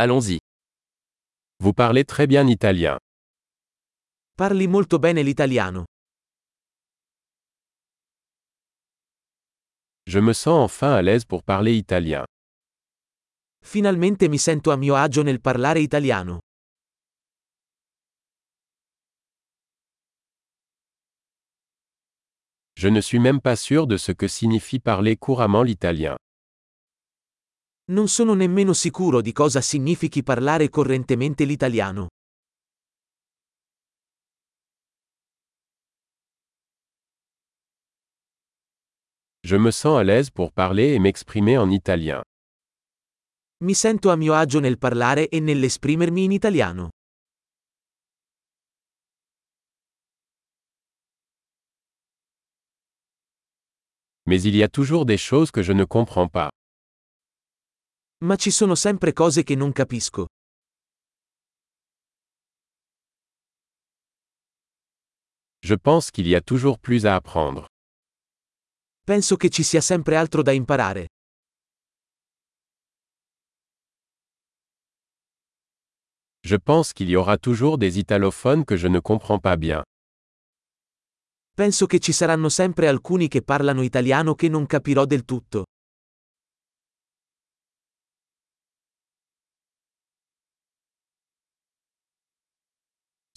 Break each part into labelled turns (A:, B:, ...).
A: Allons-y.
B: Vous parlez très bien italien.
C: Parli molto bene l'italiano.
B: Je me sens enfin à l'aise pour parler italien.
C: Finalmente mi sento a mio agio nel parlare italiano.
B: Je ne suis même pas sûr de ce que signifie parler couramment l'italien.
C: Non sono nemmeno sicuro di cosa significhi parlare correntemente l'italiano.
B: Je me sens à l'aise pour parler et m'exprimer en italien.
C: Mi sento a mio agio nel parlare e nell'esprimermi in italiano.
B: Mais il y a toujours des choses que je ne comprends pas.
C: Ma ci sono sempre cose che non capisco.
B: Je pense qu'il y a toujours plus à apprendre.
C: Penso che ci sia sempre altro da imparare.
B: Je pense qu'il y aura toujours des italophones que je ne comprends pas bien.
C: Penso che ci saranno sempre alcuni che parlano italiano che non capirò del tutto.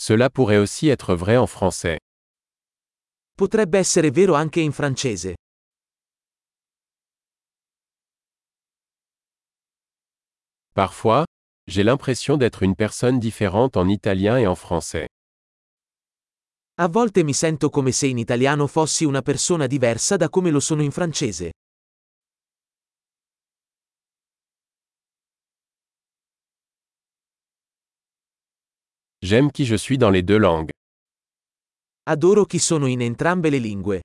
B: Cela pourrait aussi être vrai en français.
C: Potrebbe essere vero anche in francese.
B: Parfois, j'ai l'impression d'être une personne différente en italien et en français.
C: A volte mi sento come se in italiano fossi una persona diversa da come lo sono in francese.
B: J'aime qui je suis dans les deux langues.
C: Adoro chi sono in entrambe le lingue.